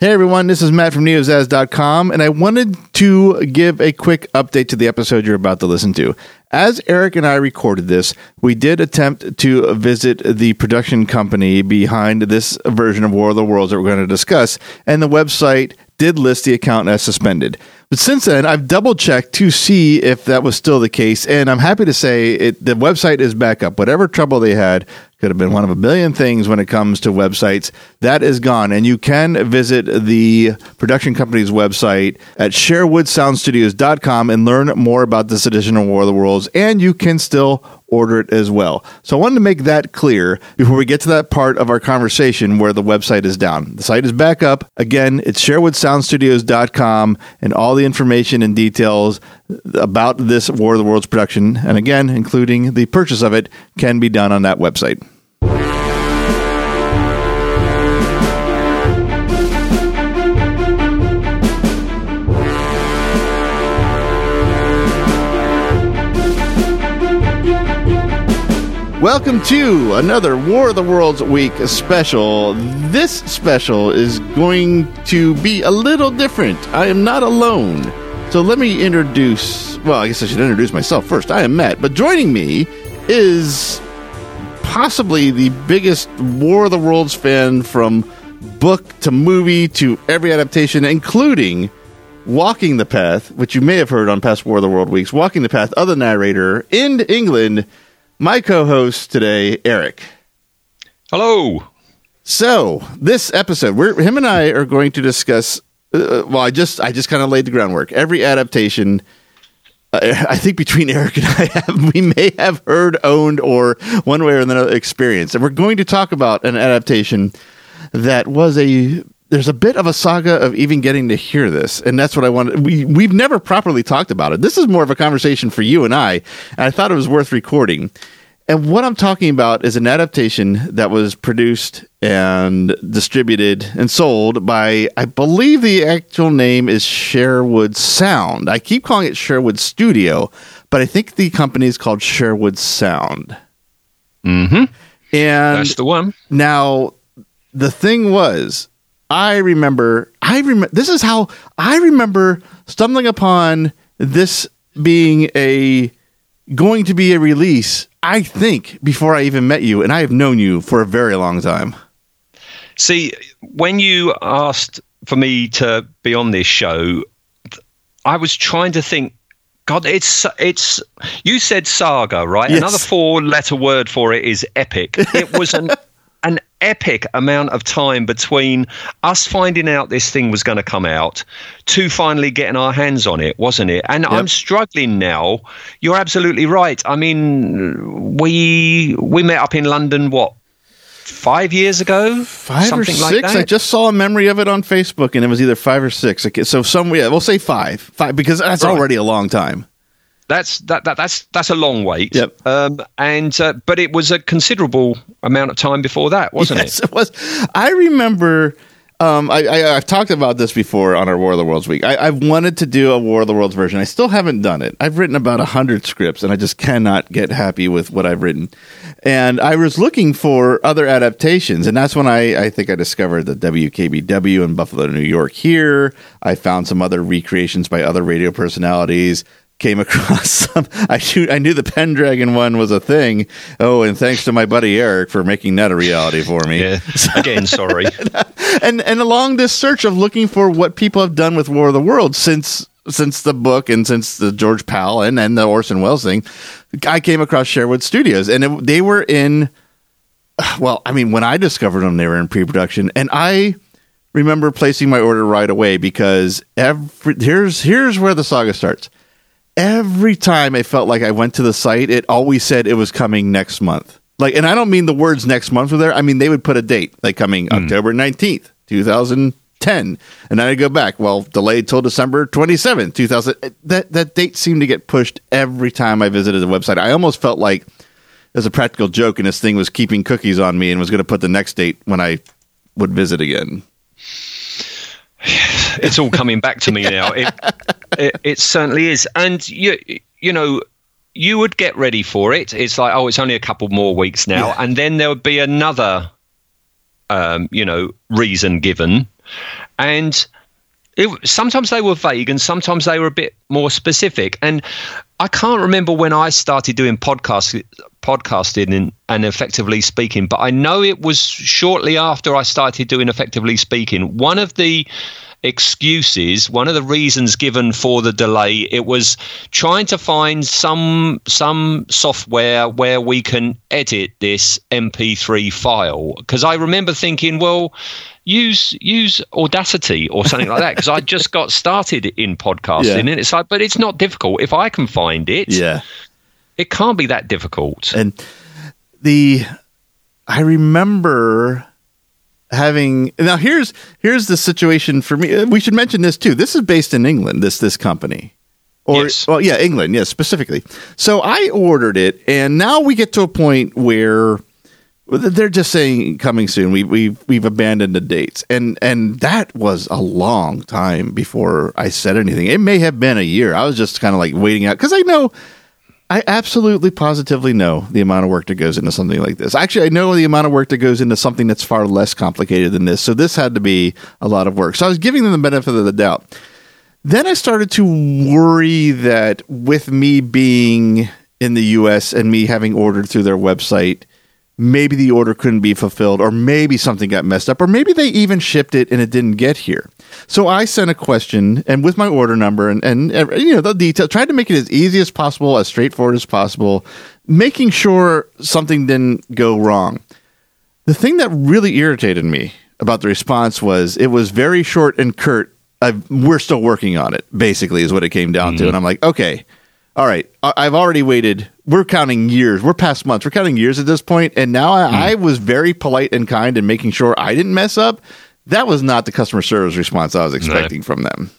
Hey everyone, this is Matt from neozaz.com, and I wanted to give a quick update to the episode you're about to listen to. As Eric and I recorded this, we did attempt to visit the production company behind this version of War of the Worlds that we're going to discuss, and the website did list the account as suspended. But since then, I've double checked to see if that was still the case, and I'm happy to say it, the website is back up. Whatever trouble they had could have been one of a billion things when it comes to websites. That is gone, and you can visit the production company's website at SherwoodSoundStudios.com and learn more about this edition of War of the Worlds, and you can still order it as well. So I wanted to make that clear before we get to that part of our conversation where the website is down. The site is back up. Again, it's SherwoodSoundStudios.com and all the information and details about this War of the Worlds production, and again, including the purchase of it, can be done on that website. Welcome to another War of the Worlds week special. This special is going to be a little different. I am not alone. So let me introduce, well, I guess I should introduce myself first. I am Matt, but joining me is possibly the biggest War of the Worlds fan from book to movie to every adaptation, including Walking the Path, which you may have heard on past War of the World weeks. Walking the Path, other narrator in England my co-host today, Eric. Hello. So this episode, we're him and I are going to discuss. Uh, well, I just I just kind of laid the groundwork. Every adaptation, I think between Eric and I, have, we may have heard, owned, or one way or another experienced, and we're going to talk about an adaptation that was a there's a bit of a saga of even getting to hear this, and that's what I wanted. We we've never properly talked about it. This is more of a conversation for you and I, and I thought it was worth recording. And what I'm talking about is an adaptation that was produced and distributed and sold by, I believe the actual name is Sherwood Sound. I keep calling it Sherwood Studio, but I think the company is called Sherwood Sound. Mm-hmm. And That's the one. now the thing was, I remember, I remember, this is how I remember stumbling upon this being a going to be a release. I think before I even met you, and I have known you for a very long time. See, when you asked for me to be on this show, I was trying to think. God, it's it's. You said saga, right? Yes. Another four-letter word for it is epic. It was an an epic amount of time between us finding out this thing was going to come out to finally getting our hands on it, wasn't it? And I'm struggling now. You're absolutely right. I mean, we we met up in London. What? Five years ago, Five something or like six. that? I just saw a memory of it on Facebook, and it was either five or six. So some, yeah, we'll say five, five because that's Right. already a long time. That's that, that that's that's a long wait. Yep. Um, and uh, but it was a considerable amount of time before that, wasn't yes, it? it was. I remember. Um, I, I, I've talked about this before on our War of the Worlds week. I, I've wanted to do a War of the Worlds version. I still haven't done it. I've written about a hundred scripts, and I just cannot get happy with what I've written. And I was looking for other adaptations, and that's when I, I think I discovered the WKBW in Buffalo, New York. Here, I found some other recreations by other radio personalities. Came across some. I knew, I knew the Pendragon one was a thing. Oh, and thanks to my buddy Eric for making that a reality for me Yeah. Again, sorry. and and along this search of looking for what people have done with War of the Worlds since since the book and since the George Pal and, and the Orson Welles thing, I came across Sherwood Studios and it, they were in. Well, I mean, when I discovered them, they were in pre-production, and I remember placing my order right away because every here's here's where the saga starts. Every time I felt like I went to the site, it always said it was coming next month. Like, and I don't mean the words next month were there. I mean they would put a date, like coming October nineteenth, two thousand ten, and then I go back. Well, delayed till December twenty seventh, two thousand. That that date seemed to get pushed every time I visited the website. I almost felt like as a practical joke, and this thing was keeping cookies on me and was going to put the next date when I would visit again. It's all coming back to me now. It, it, it certainly is, and you you know you would get ready for it. It's like oh, it's only a couple more weeks now, Yeah. and then there would be another, um, you know, reason given. and it, sometimes they were vague and sometimes they were a bit more specific. And I can't remember when I started doing podcast, podcasting and, and effectively speaking, but I know it was shortly after I started doing effectively speaking. One of the excuses one of the reasons given for the delay it was trying to find some some software where we can edit this mp3 file because i remember thinking well use use Audacity or something like that because I just got started in podcasting yeah. and it's like, but it's not difficult if I can find it. Yeah, it can't be that difficult. And the I remember having now here's here's the situation for me. Uh, we should mention this too. This is based in England. This this company. Or, yes. well, yeah, England, yes, specifically. So I ordered it, and now we get to a point where they're just saying coming soon. We we we've abandoned the dates, and and that was a long time before I said anything. It may have been a year. I was just kind of like waiting out because I know, I absolutely positively know the amount of work that goes into something like this. Actually, I know the amount of work that goes into something that's far less complicated than this. So this had to be a lot of work. So I was giving them the benefit of the doubt. Then I started to worry that with me being in the U.S. and me having ordered through their website maybe the order couldn't be fulfilled, or maybe something got messed up, or maybe they even shipped it and it didn't get here. So I sent a question and with my order number and, and you know the detail, tried to make it as easy as possible, as straightforward as possible, making sure something didn't go wrong. The thing that really irritated me about the response was it was very short and curt. I've, we're still working on it, basically, is what it came down mm-hmm. to. And I'm like, okay, all right, I've already waited. We're counting years. We're past months. We're counting years at this point, and now I, mm. I was very polite and kind in making sure I didn't mess up. That was not the customer service response I was expecting no. from them.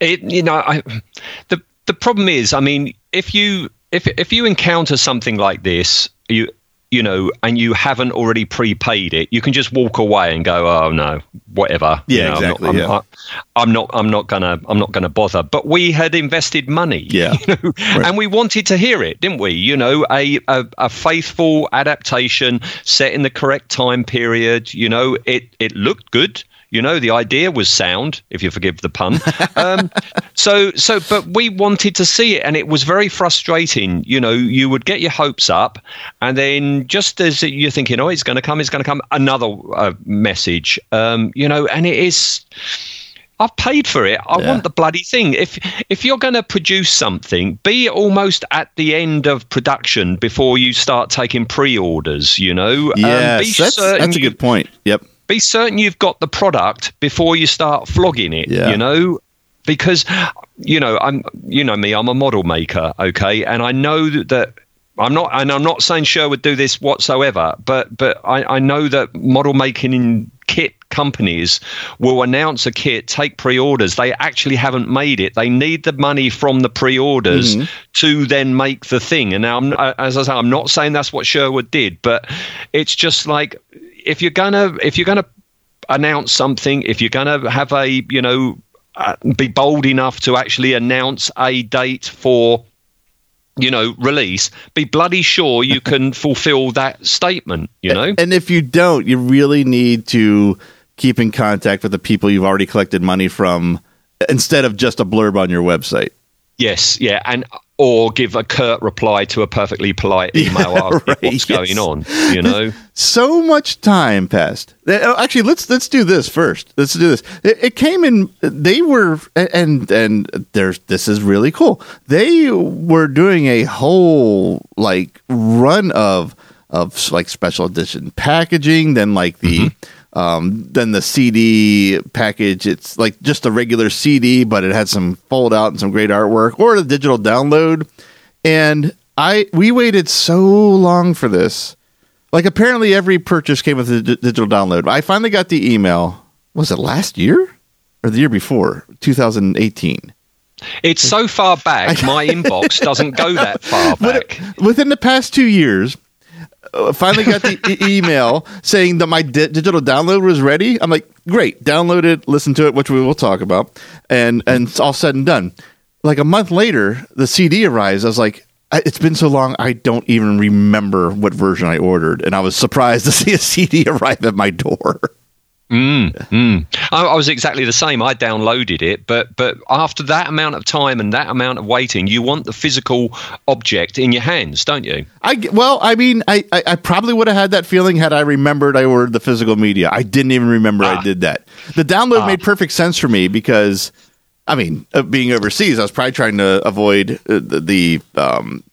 It, you know, I, the the problem is, I mean, if you if if you encounter something like this, you you know, and you haven't already prepaid it, you can just walk away and go, "Oh no, whatever." Yeah, you know, exactly. I'm not, yeah. I'm, not, I'm not gonna, I'm not gonna bother. But we had invested money, yeah, you know, right. and we wanted to hear it, didn't we? You know, a, a, a faithful adaptation set in the correct time period. You know, it it looked good. You know, the idea was sound, if you forgive the pun. Um, so, so, but we wanted to see it, and it was very frustrating. You know, you would get your hopes up, and then just as you're thinking, oh, it's going to come, it's going to come, another uh, message. Um, you know, and it is. I've paid for it. I yeah. want the bloody thing. If if you're going to produce something, be almost at the end of production before you start taking pre-orders. You know, yes, um, that's, that's a good point. Yep be certain you've got the product before you start flogging it. Yeah. You know, because you know I'm you know me I'm a model maker okay and I know that I'm not and I'm not saying Sherwood do this whatsoever but but I, I know that model making kit companies will announce a kit take pre-orders they actually haven't made it they need the money from the pre-orders mm-hmm. to then make the thing and now I'm, as I say I'm not saying that's what Sherwood did but it's just like if you're gonna if you're gonna announce something, if you're gonna have a you know uh, be bold enough to actually announce a date for you know release be bloody sure you can fulfill that statement you know? And if you don't you really need to keep in contact with the people you've already collected money from instead of just a blurb on your website. Yes yeah and or give a curt reply to a perfectly polite email yeah, asking right, what's yes. going on. You know, so much time passed. Oh, actually, let's let's do this first. Let's do this. It, it, came in. They were and and there's this is really cool. They were doing a whole like run of of like special edition packaging. Then like the. Mm-hmm um, then the CD package, it's like just a regular CD, but it had some fold out and some great artwork, or the digital download. And I we waited so long for this. Like apparently every purchase came with a d- digital download. I finally got the email. Was it last year or the year before, 2018? It's so far back, my inbox doesn't go that far back. But within the past two years, Uh, finally got the e- email saying that my di- digital download was ready. I'm like, great, download it, listen to it, which we will talk about, and and it's all said and done. Like a month later, the CD arrives. I was like, it's been so long, I don't even remember what version I ordered, and I was surprised to see a CD arrive at my door. Mm, mm. I, I, was exactly the same. I downloaded it, but but after that amount of time and that amount of waiting, you want the physical object in your hands, don't you? I well, I mean, I I, I probably would have had that feeling had I remembered I ordered the physical media. I didn't even remember ah. I did that. The download ah. made perfect sense for me because. I mean, uh, being overseas, I was probably trying to avoid uh, the, the um,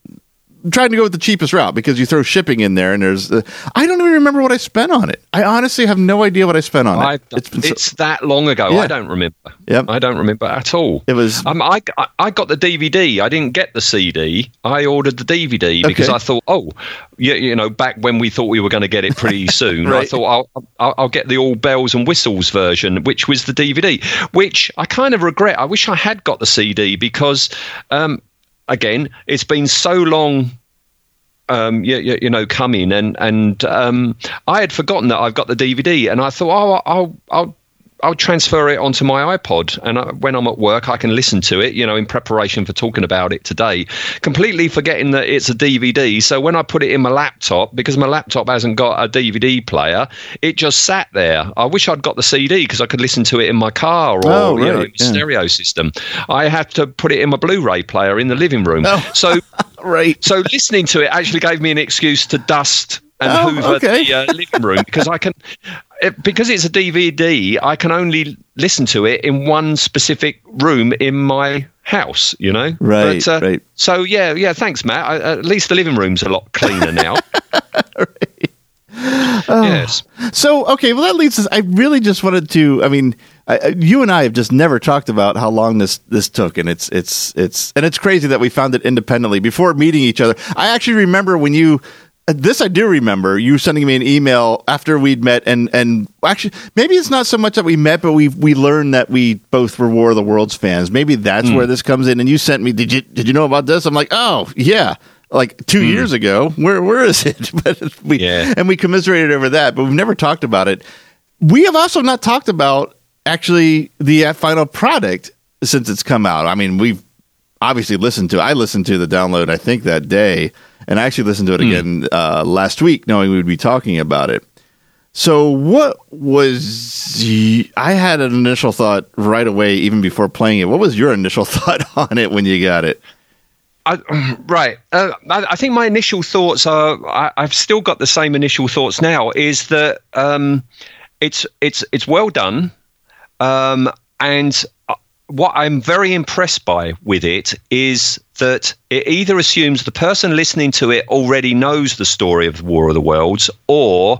trying to go with the cheapest route because you throw shipping in there and there's uh, I don't even remember what I spent on it. I honestly have no idea what I spent on I, it. It's, it's so, that long ago. Yeah. I don't remember. Yep. I don't remember at all. It was um, I, I got the DVD. I didn't get the CD. I ordered the DVD because okay. I thought, oh, you, you know, back when we thought we were going to get it pretty soon, right. I thought I'll, I'll, I'll get the all bells and whistles version, which was the DVD, which I kind of regret. I wish I had got the CD because um, again, it's been so long um, you, you, know, coming, and and um, I had forgotten that I've got the DVD, and I thought, oh, I'll I'll I'll transfer it onto my iPod, and I, when I'm at work, I can listen to it. You know, in preparation for talking about it today, completely forgetting that it's a DVD. So when I put it in my laptop, because my laptop hasn't got a DVD player, it just sat there. I wish I'd got the CD because I could listen to it in my car or oh, right. you know, yeah. stereo system. I had to put it in my Blu-ray player in the living room. Oh. So right. So listening to it actually gave me an excuse to dust and oh, hoover okay. the uh, living room because I can it, because it's a DVD. I can only listen to it in one specific room in my house. You know, right? But, uh, right. So yeah, yeah. Thanks, Matt. I, at least the living room's a lot cleaner now. right. Oh. Yes. So okay, well that leads us. I really just wanted to. I mean, I, you and I have just never talked about how long this this took, and it's it's it's and it's crazy that we found it independently before meeting each other. I actually remember when you this I do remember you sending me an email after we'd met, and and actually maybe it's not so much that we met, but we we learned that we both were War of the Worlds fans. Maybe that's mm. where this comes in. And you sent me, did you did you know about this? I'm like, oh yeah, like two mm. years ago. Where where is it? but we yeah. and we commiserated over that, but we've never talked about it. We have also not talked about actually the final product since it's come out. I mean, we've obviously listened to. I listened to the download. I think that day, and I actually listened to it mm. again uh, last week, knowing we would be talking about it. So, what was I had an initial thought right away, even before playing it. What was your initial thought on it when you got it? I, right. Uh, I, I, think my initial thoughts are. I, have still got the same initial thoughts now. Is that um, it's it's it's well done. Um, and uh, what I'm very impressed by with it is that it either assumes the person listening to it already knows the story of the War of the Worlds or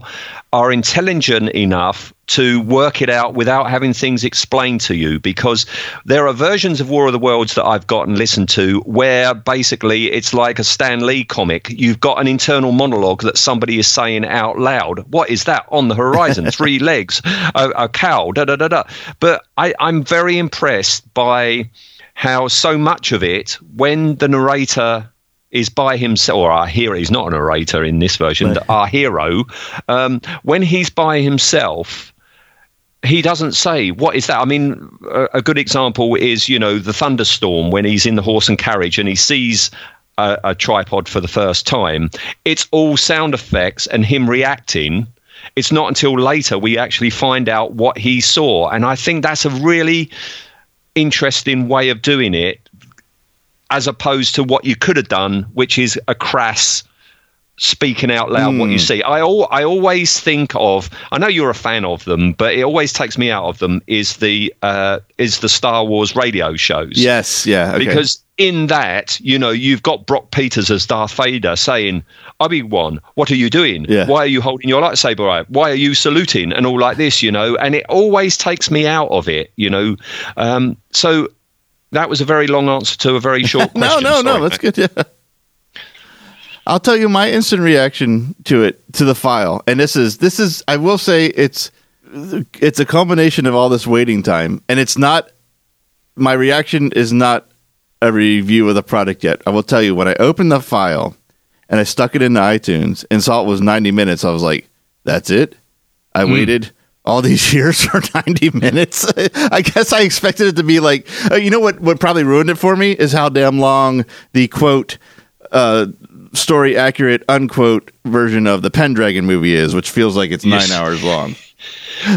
are intelligent enough to work it out without having things explained to you because there are versions of War of the Worlds that I've got and listened to where basically it's like a Stan Lee comic. You've got an internal monologue that somebody is saying out loud. What is that on the horizon? Three legs, a, a, cow, da da da da. But I, I'm very impressed by how so much of it, when the narrator is by himself, or our hero, he's not a narrator in this version, right. our hero, um, when he's by himself, he doesn't say what is that. I mean, a, a, good example is you know the thunderstorm when he's in the horse and carriage and he sees a, a tripod for the first time. It's all sound effects and him reacting. It's not until later we actually find out what he saw, and I think that's a really interesting way of doing it, as opposed to what you could have done, which is a crass speaking out loud mm. what you hmm. see. I al- I always think of. I know you're a fan of them, but it always takes me out of them. Is the uh, is the Star Wars radio shows? Yes, yeah, okay. because in that, you know, you've got Brock Peters as Darth Vader saying, Obi Wan, what are you doing? Yeah. Why are you holding your lightsaber out? Why are you saluting? And all like this, you know, and it always takes me out of it, you know. Um, so that was a very long answer to a very short question. no, no, Sorry, no, that's good. Yeah. I'll tell you my instant reaction to it to the file, and this is this is I will say it's it's a combination of all this waiting time, and it's not my reaction is not a review of the product yet. I will tell you when I opened the file and I stuck it into iTunes and saw it was 90 minutes, I was like, that's it. I mm. waited all these years for 90 minutes. I guess I expected it to be like, uh, you know what, what probably ruined it for me is how damn long the quote, uh, story accurate unquote version of the Pendragon movie is, which feels like it's nine hours long.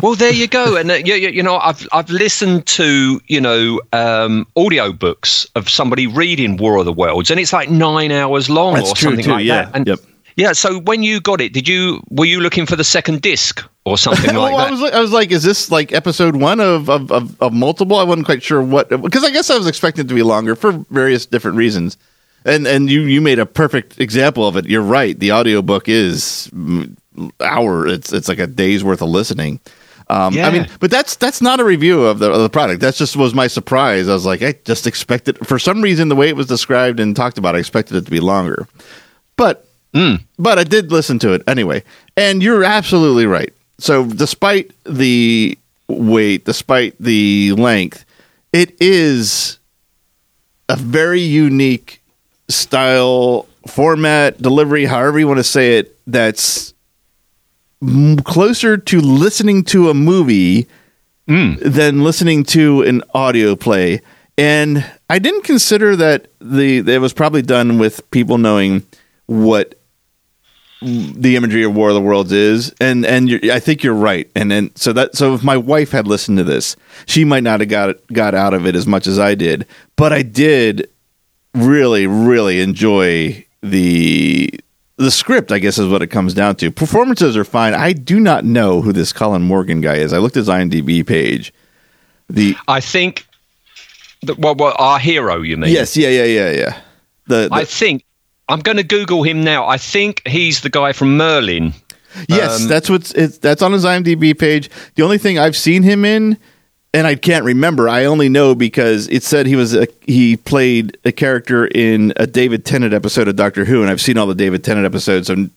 Well, there you go, and uh, you, you, know, I've I've listened to you know um, audio books of somebody reading War of the Worlds, and it's like nine hours long That's or something too, like yeah. that. And Yep. yeah, so when you got it, did you were you looking for the second disc or something like well, I was, like- I was like, is this like episode one of, of, of, of multiple? I wasn't quite sure what, because I guess I was expecting it to be longer for various different reasons. And and you, you made a perfect example of it. You're right. The audiobook is mm, hour. It's it's like a day's worth of listening. Um, I mean, but that's that's not a review of the of the product. That just was my surprise. I was like, I just expected for some reason the way it was described and talked about, I expected it to be longer. But but I did listen to it anyway. And you're absolutely right. So, despite the weight, despite the length, it is a very unique style, format, delivery, however you want to say it, that's m- closer to listening to a movie mm. than listening to an audio play. And I didn't consider that the that it was probably done with people knowing what the imagery of War of the Worlds is, and and you're, I think you're right, and then so that so if my wife had listened to this, she might not have got got out of it as much as I did, but I did really really enjoy the the script. I guess is what it comes down to. Performances are fine. I do not know who this Colin Morgan guy is. I looked at his IMDb page. The I think that well, well, our hero, you mean? yes, yeah, yeah, yeah, yeah. The, the I think I'm going to Google him now. I think he's the guy from Merlin. Yes, Um, that's what's it's, that's on his IMDb page. The only thing I've seen him in, and I can't remember. I only know because it said he was a, he played a character in a David Tennant episode of Doctor Who, and I've seen all the David Tennant episodes, and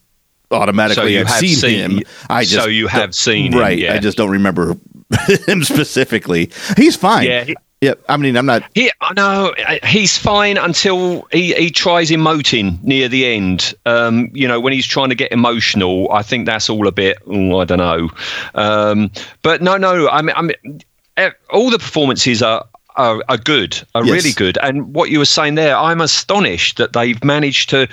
automatically So you I've have seen, seen- him. I just so you have seen him, right. yeah. I just don't remember him specifically. He's fine. Yeah, he- Yep. I mean, I'm not. He, no, he's fine until he, he tries emoting near the end. Um, you know, when he's trying to get emotional, I think that's all a bit. oh, I don't know. Um, but no, no. I mean, I mean, all the performances are. Are, are good, are Yes. really good, and what you were saying there, I'm astonished that they've managed to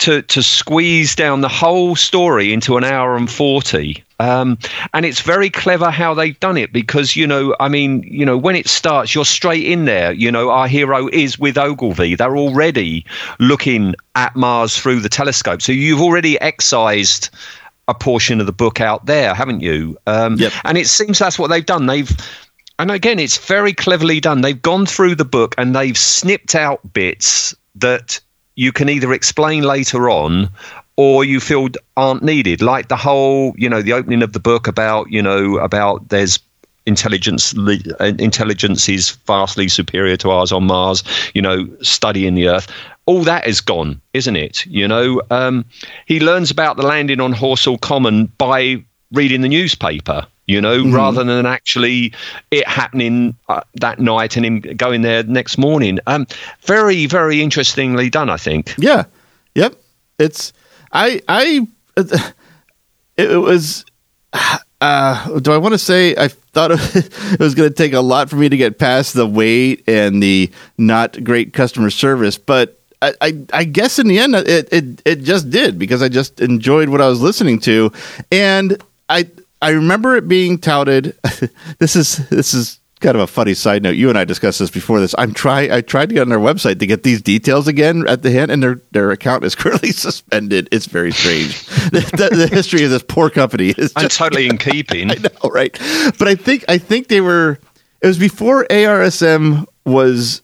to to squeeze down the whole story into an hour and forty. Um, and it's very clever how they've done it because you know, I mean, you know, when it starts, you're straight in there. You know, our hero is with Ogilvy. They're already looking at Mars through the telescope, so you've already excised a portion of the book out there, haven't you? Um, Yep. And it seems that's what they've done. They've and again, it's very cleverly done. They've gone through the book and they've snipped out bits that you can either explain later on or you feel aren't needed. Like the whole, you know, the opening of the book about, you know, about there's intelligence uh, intelligence is vastly superior to ours on Mars, you know, studying the Earth. All that is gone, isn't it? You know, um, he learns about the landing on Horsell Common by reading the newspaper you know, rather than actually it happening uh, that night and him going there next morning. Um, very, very interestingly done, I think. Yeah. Yep. It's I I it, it was uh do I want to say I thought it was going to take a lot for me to get past the wait and the not great customer service, but I, I, I guess in the end it, it it just did because I just enjoyed what I was listening to and I I remember it being touted this is this is kind of a funny side note. You and I discussed this before this. I'm try I tried to get on their website to get these details again at the hint, and their their account is currently suspended. It's very strange. the, the, the history of this poor company is just totally in keeping. I know, right? But I think I think they were. It was before ARSM was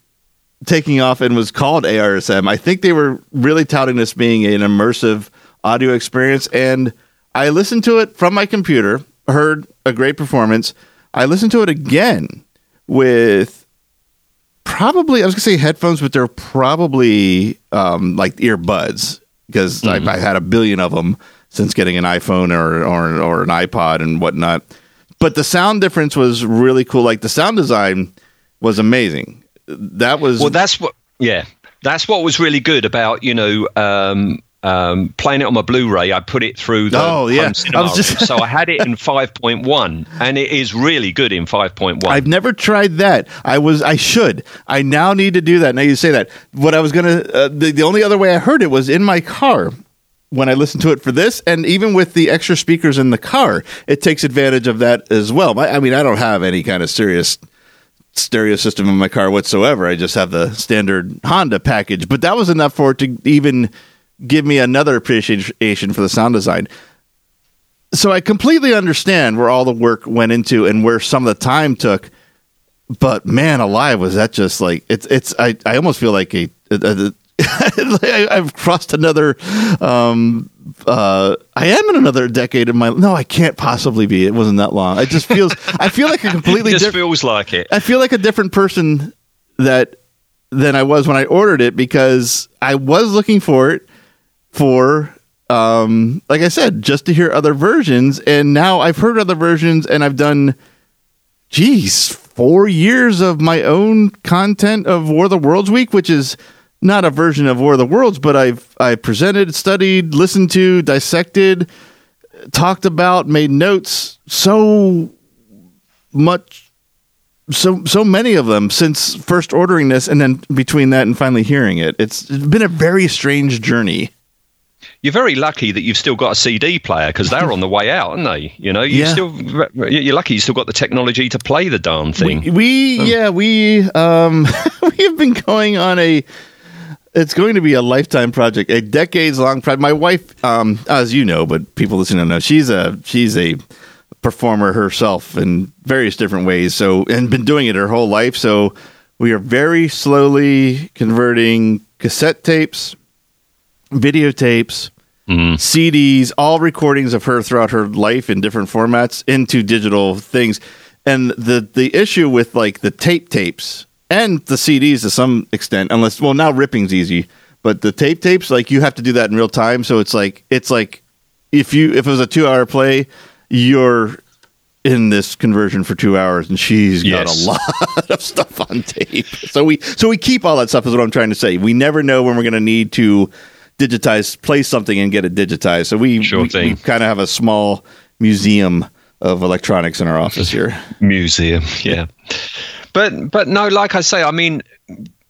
taking off and was called ARSM. I think they were really touting this being an immersive audio experience, and I listened to it from my computer, heard a great performance. I listened to it again with probably I was gonna say headphones, but they're probably um, like earbuds because I've, I've had a billion of them since getting an iPhone or, or or an iPod and whatnot. But the sound difference was really cool. Like the sound design was amazing. That was Well, that's what. Yeah, that's what was really good about you know um, um, playing it on my Blu-ray. I put it through the Oh, yeah. I was just- so I had it in five point one, and it is really good in five point one. I've never tried that. I was. I should. I now need to do that. Now you say that. What I was gonna. Uh, the, the only other way I heard it was in my car, when I listen to it for this, and even with the extra speakers in the car, it takes advantage of that as well. I, I mean, I don't have any kind of serious stereo system in my car whatsoever. I just have the standard Honda package, but that was enough for it to even give me another appreciation for the sound design. So I completely understand where all the work went into and where some of the time took. But man, alive, was that just like it's it's I, I almost feel like a, a, a I've crossed another. Um, uh, I am in another decade of my. No, I can't possibly be. It wasn't that long. It just feels. I feel like a completely. it just feels like it. I feel like a different person that than I was when I ordered it because I was looking for it for um like I said just to hear other versions and now I've heard other versions and I've done geez 4 years of my own content of War of the Worlds week which is not a version of War of the Worlds, but I've I presented, studied, listened to, dissected, talked about, made notes. So much, so so many of them since first ordering this, and then between that and finally hearing it, it's been a very strange journey. You're very lucky that you've still got a CD player because they're on the way out, aren't they? You know, you Yeah. still you're lucky you still got the technology to play the darn thing. We, we yeah, we um we have been going on a it's going to be a lifetime project, a decades long project. My wife, um, as you know, but people listening don't know, she's a she's a performer herself in various different ways. So and been doing it her whole life. So we are very slowly converting cassette tapes, videotapes, mm-hmm. CDs, all recordings of her throughout her life in different formats into digital things. And the the issue with like the tape tapes and the CDs to some extent, unless well now ripping's easy, but the tape tapes like you have to do that in real time. So it's like it's like if you if it was a two hour play, you're in this conversion for two hours, and she's got a lot of stuff on tape. So we so we keep all that stuff. Is what I'm trying to say. We never know when we're going to need to digitize, play something, and get it digitized. So we Sure we, we kind of have a small museum of electronics in our office here. museum yeah but but no like i say i mean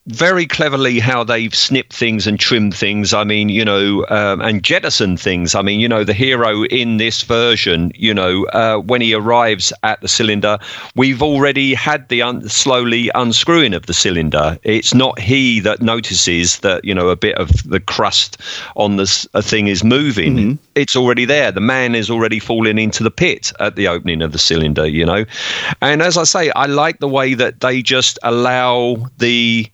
very cleverly how they've snipped things and trimmed things. I mean, you know, um, and jettisoned things. I mean, you know, the hero in this version, you know, uh, when he arrives at the cylinder, we've already had the un- slowly unscrewing of the cylinder. It's not he that notices that, you know, a bit of the crust on this a thing is moving. It's already there. The man is already falling into the pit at the opening of the cylinder, you know. And as I say, I like the way that they just allow the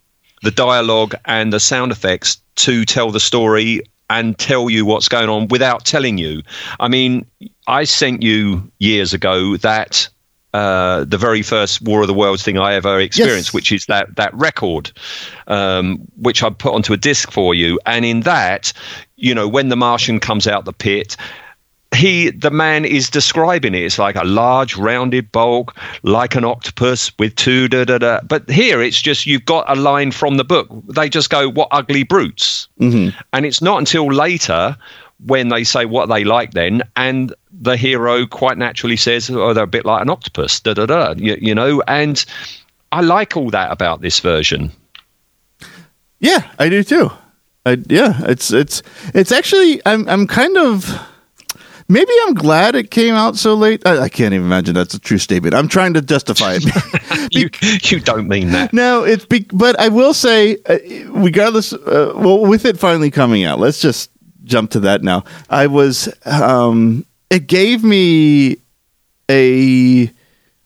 the dialogue and the sound effects to tell the story and tell you what's going on without telling you. I mean, I sent you years ago that uh, the very first War of the Worlds thing I ever experienced, Yes. which is that that record, um, which I put onto a disc for you, and in that, you know, when the Martian comes out the pit. He, the man, is describing it. It's like a large, rounded bulk, like an octopus with two da da da. But here, it's just you've got a line from the book. They just go, "What ugly brutes," mm-hmm. and it's not until later when they say what they like then, and the hero quite naturally says, "Oh, they're a bit like an octopus." Da da da. You, you know, and I like all that about this version. Yeah, I do too. I, yeah, it's it's it's actually I'm I'm kind of maybe I'm glad it came out so late. I, I can't even imagine that's a true statement. I'm trying to justify it. You you don't mean that. no, it's be, but I will say, uh, regardless, uh, well, with it finally coming out, let's just jump to that now. I was um, it gave me a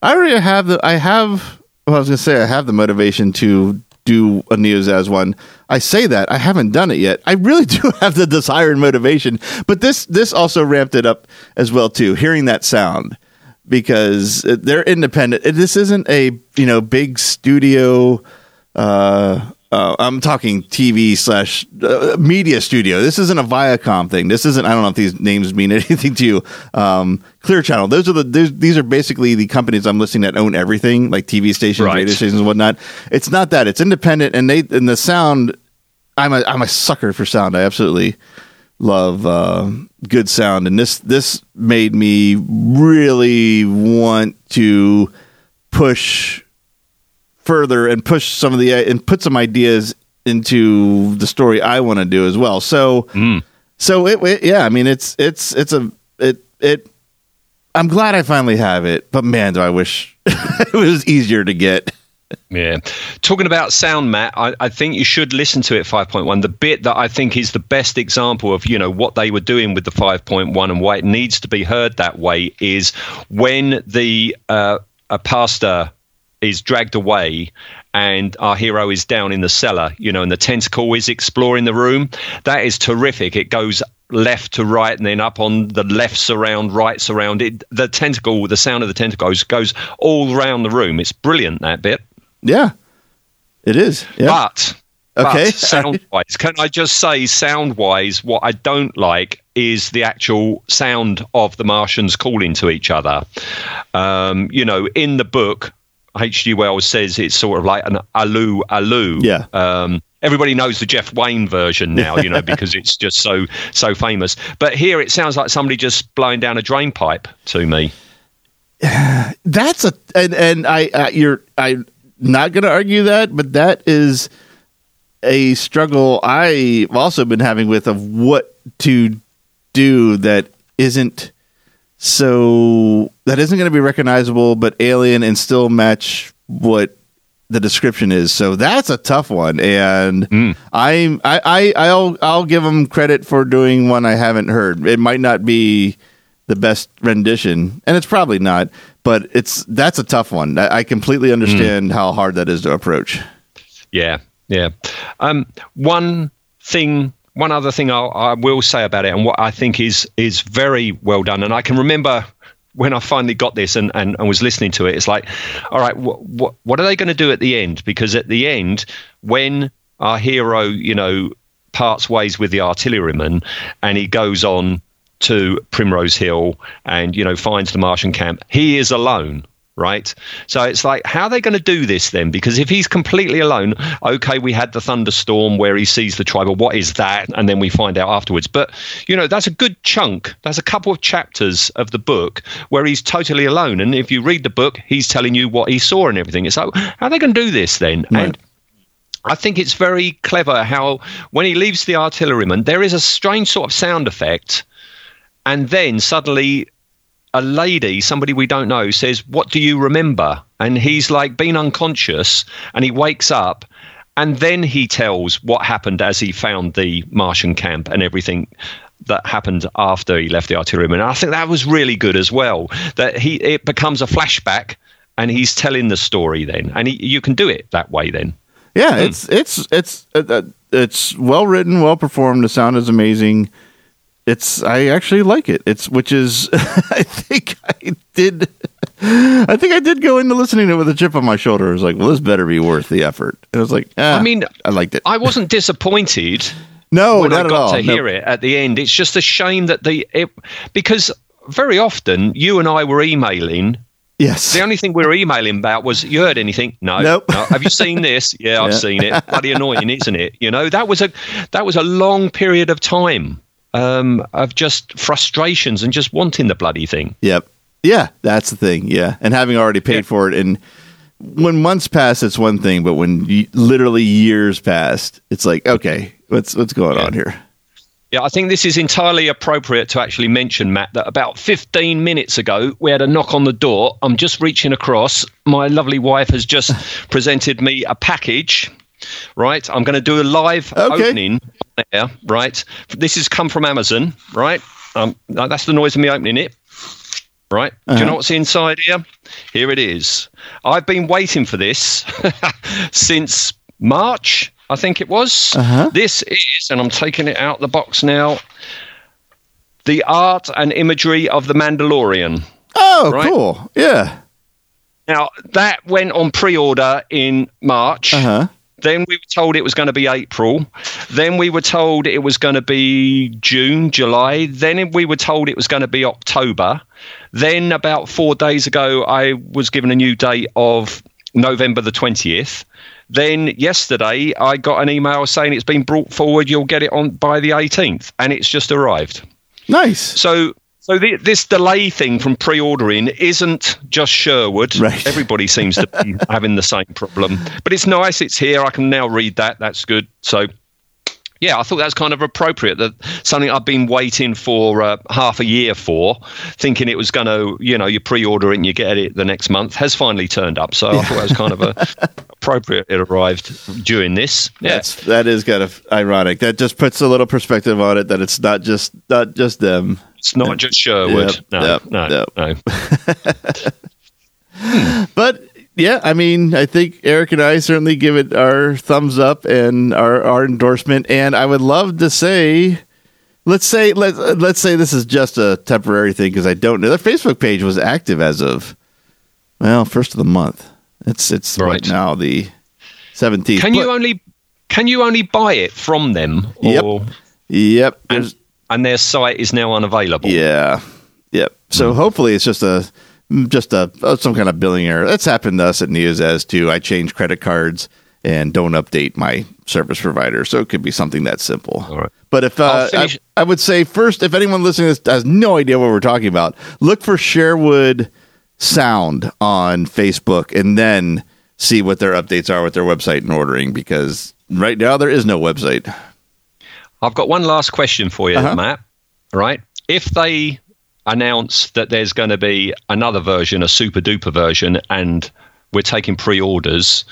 I already have the I have well, I was gonna say I have the motivation to do a Neozaz one. I say that I haven't done it yet. I really do have the desire and motivation, but this this also ramped it up as well too. Hearing that sound because they're independent. This isn't a you know big studio. Uh, uh, I'm talking TV slash uh, media studio. This isn't a Viacom thing. This isn't. I don't know if these names mean anything to you. Um, Clear Channel. Those are the. These are basically the companies I'm listing that own everything, like TV stations, Right. radio stations, and whatnot. It's not that. It's independent, and they and the sound. I'm a I'm a sucker for sound. I absolutely love uh, good sound, and this this made me really want to push further and push some of the and put some ideas into the story I want to do as well. So So it, it, yeah, I mean, it's it's it's a it it. I'm glad I finally have it, but man, do I wish it was easier to get. Yeah. Talking about sound, Matt, I, I, think you should listen to it 5.1. The bit that I think is the best example of, you know, what they were doing with the 5.1 and why it needs to be heard that way is when the uh, a pastor is dragged away and our hero is down in the cellar, you know, and the tentacle is exploring the room. That is terrific. It goes left to right and then up on the left surround, right surround. It the tentacle, the sound of the tentacle goes, goes all around the room. It's brilliant that bit. Yeah. It is. Yeah. But Okay. sound wise, can I just say, sound wise, what I don't like is the actual sound of the Martians calling to each other. Um, you know, in the book, H.G. Wells says it's sort of like an alu alu. Yeah. Um, everybody knows the Jeff Wayne version now, you know, because it's just so so famous. But here it sounds like somebody just blowing down a drain pipe to me. That's a and and I uh, you're I'm not going to argue that, but that is a struggle I've also been having with of what to do that isn't so that isn't going to be recognizable but alien and still match what the description is. So that's a tough one and mm. I'm I, I I'll I'll give them credit for doing one I haven't heard. It might not be the best rendition and it's probably not but it's that's a tough one. I, I completely understand mm. how hard that is to approach. Yeah yeah. Um, one thing one other thing I'll, I will say about it, and what I think is is very well done, and I can remember when I finally got this and, and, and was listening to it, it's like, all right, what what, what are they going to do at the end? Because at the end, when our hero, you know, parts ways with the artilleryman, and he goes on to Primrose Hill and you know finds the Martian camp, he is alone right? So it's like, how are they going to do this then? Because if he's completely alone, okay, we had the thunderstorm where he sees the tribe, what is that? And then we find out afterwards. But, you know, that's a good chunk. That's a couple of chapters of the book where he's totally alone. And if you read the book, he's telling you what he saw and everything. It's like, how are they going to do this then? Right. And I think it's very clever how when he leaves the artilleryman, there is a strange sort of sound effect. And then suddenly a lady, somebody we don't know, says, What do you remember? And he's like been unconscious and he wakes up and then he tells what happened as he found the Martian camp and everything that happened after he left the artilleryman. And I think that was really good as well. That he it becomes a flashback and he's telling the story then. And he, you can do it that way then. Yeah, mm. it's it's it's uh, uh, it's well written, well performed. The sound is amazing it's I actually like it. It's which is I think I did I think I did go into listening to it with a chip on my shoulder. I was like, well, this better be worth the effort. And I was like, ah, I mean, I liked it. I wasn't disappointed. no, when I got to hear it at the end. It's just a shame that the it, because very often you and I were emailing. Yes. The only thing we were emailing about was you heard anything? No. Nope. No. Have you seen this? Yeah, I've seen it. Bloody annoying, isn't it? You know, that was a that was a long period of time um, of just frustrations and just wanting the bloody thing. Yep. Yeah, that's the thing. Yeah, and having already paid yeah. for it, and when months pass, it's one thing, but when literally years passed, it's like, okay, what's what's going yeah. on here? Yeah, I think this is entirely appropriate to actually mention, Matt, that about 15 minutes ago, we had a knock on the door. I'm just reaching across. My lovely wife has just presented me a package right? I'm going to do a live okay. opening there, right? This has come from Amazon, right? Um, that's the noise of me opening it, right? Uh-huh. Do you know uh-huh. what's inside here? Here it is. I've been waiting for this since March, I think it was. Uh-huh. This is, and I'm taking it out the box now. The art and imagery of the Mandalorian. Oh, right? cool! Yeah. Now that went on pre-order in March. Uh-huh. Then we were told it was going to be April. Then we were told it was going to be June, July. Then we were told it was going to be October. Then about four days ago, I was given a new date of November the 20th. Then yesterday, I got an email saying it's been brought forward. You'll get it on by the 18th, and it's just arrived. Nice. So so the, this delay thing from pre-ordering isn't just Sherwood. Right. Everybody seems to be having the same problem. But it's nice. It's here. I can now read that. That's good. So yeah, I thought that was kind of appropriate. That something I've been waiting for uh, half a year for, thinking it was going to, you know, you pre-order it and you get it the next month, has finally turned up. So I thought that was kind of a appropriate. It arrived during this. Yeah, That's, that is kind of ironic. That just puts a little perspective on it that it's not just not just them. It's not just Sherwood. Yep, no, yep, no, yep. no. But yeah, I mean, I think Eric and I certainly give it our thumbs up and our, our endorsement. And I would love to say, let's say let let's say this is just a temporary thing because I don't know. Their Facebook page was active as of well first of the month. It's it's right, Right. now the seventeenth. Can you only can you only buy it from them? Yep. Or, Yep. there's- and their site is now unavailable. Yeah. Yep. So hopefully it's just a just a uh, some kind of billing error. That's happened to us at News as too. I change credit cards and don't update my service provider, so it could be something that simple. All right. But if uh, I, I would say first, if anyone listening to this has no idea what we're talking about, look for Sherwood Sound on Facebook, and then see what their updates are with their website and ordering. Because right now there is no website. I've got one last question for you, Uh-huh. Matt. Right? If they announce that there's going to be another version, a super duper version, and we're taking pre-orders,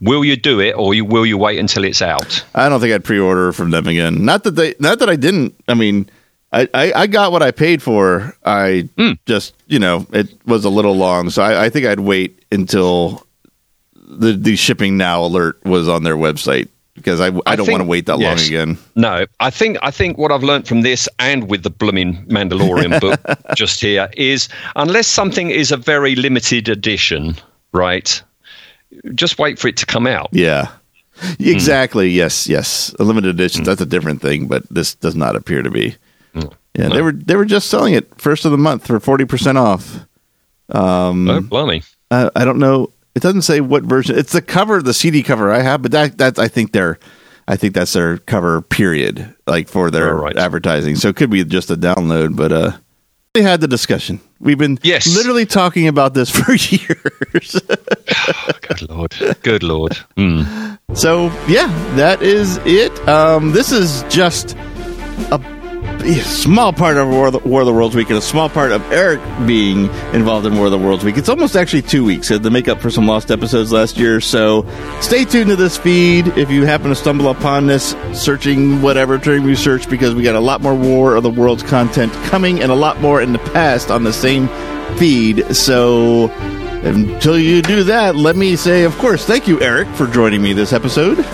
will you do it, or will you wait until it's out? I don't think I'd pre-order from them again. Not that they, not that I didn't. I mean, I, I, I got what I paid for. I just, you know, it was a little long, so I, I think I'd wait until the the shipping now alert was on their website because I, I, I don't think- want to wait that long again. No, I think I think what I've learned from this and with the blooming Mandalorian book just here is unless something is a very limited edition, right? Just wait for it to come out. Yeah, exactly. Yes, yes. A limited edition. That's a different thing, but this does not appear to be. Yeah, they were they were just selling it first of the month for forty percent off. Um, Oh, blimey. Uh, I don't know. It doesn't say what version. It's the cover, the CD cover I have, but that that I think they're, I think that's their cover period, like for their right. advertising. So it could be just a download, but uh, we had the discussion. We've been Yes. literally talking about this for years. Good lord. Good lord. Mm. so yeah, that is it. Um, this is just a a small part of War of, the, War of the Worlds week and a small part of Eric being involved in War of the Worlds week. It's almost actually two weeks to make up for some lost episodes last year. So stay tuned to this feed if you happen to stumble upon this, searching whatever during research because we got a lot more War of the Worlds content coming and a lot more in the past on the same feed. So until you do that, let me say, of course, thank you, Eric, for joining me this episode.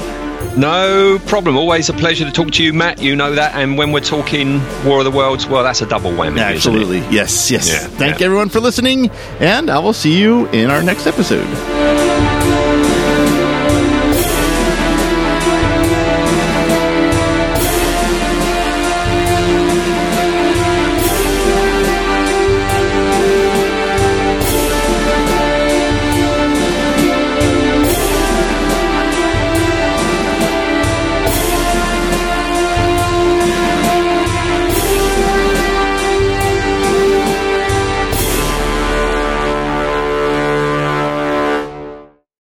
No problem. Always a pleasure to talk to you, Matt. You know that. And when we're talking War of the Worlds, well, that's a double whammy. Absolutely. Yes, yes. Yeah, Thank yeah. everyone for listening, and I will see you in our next episode.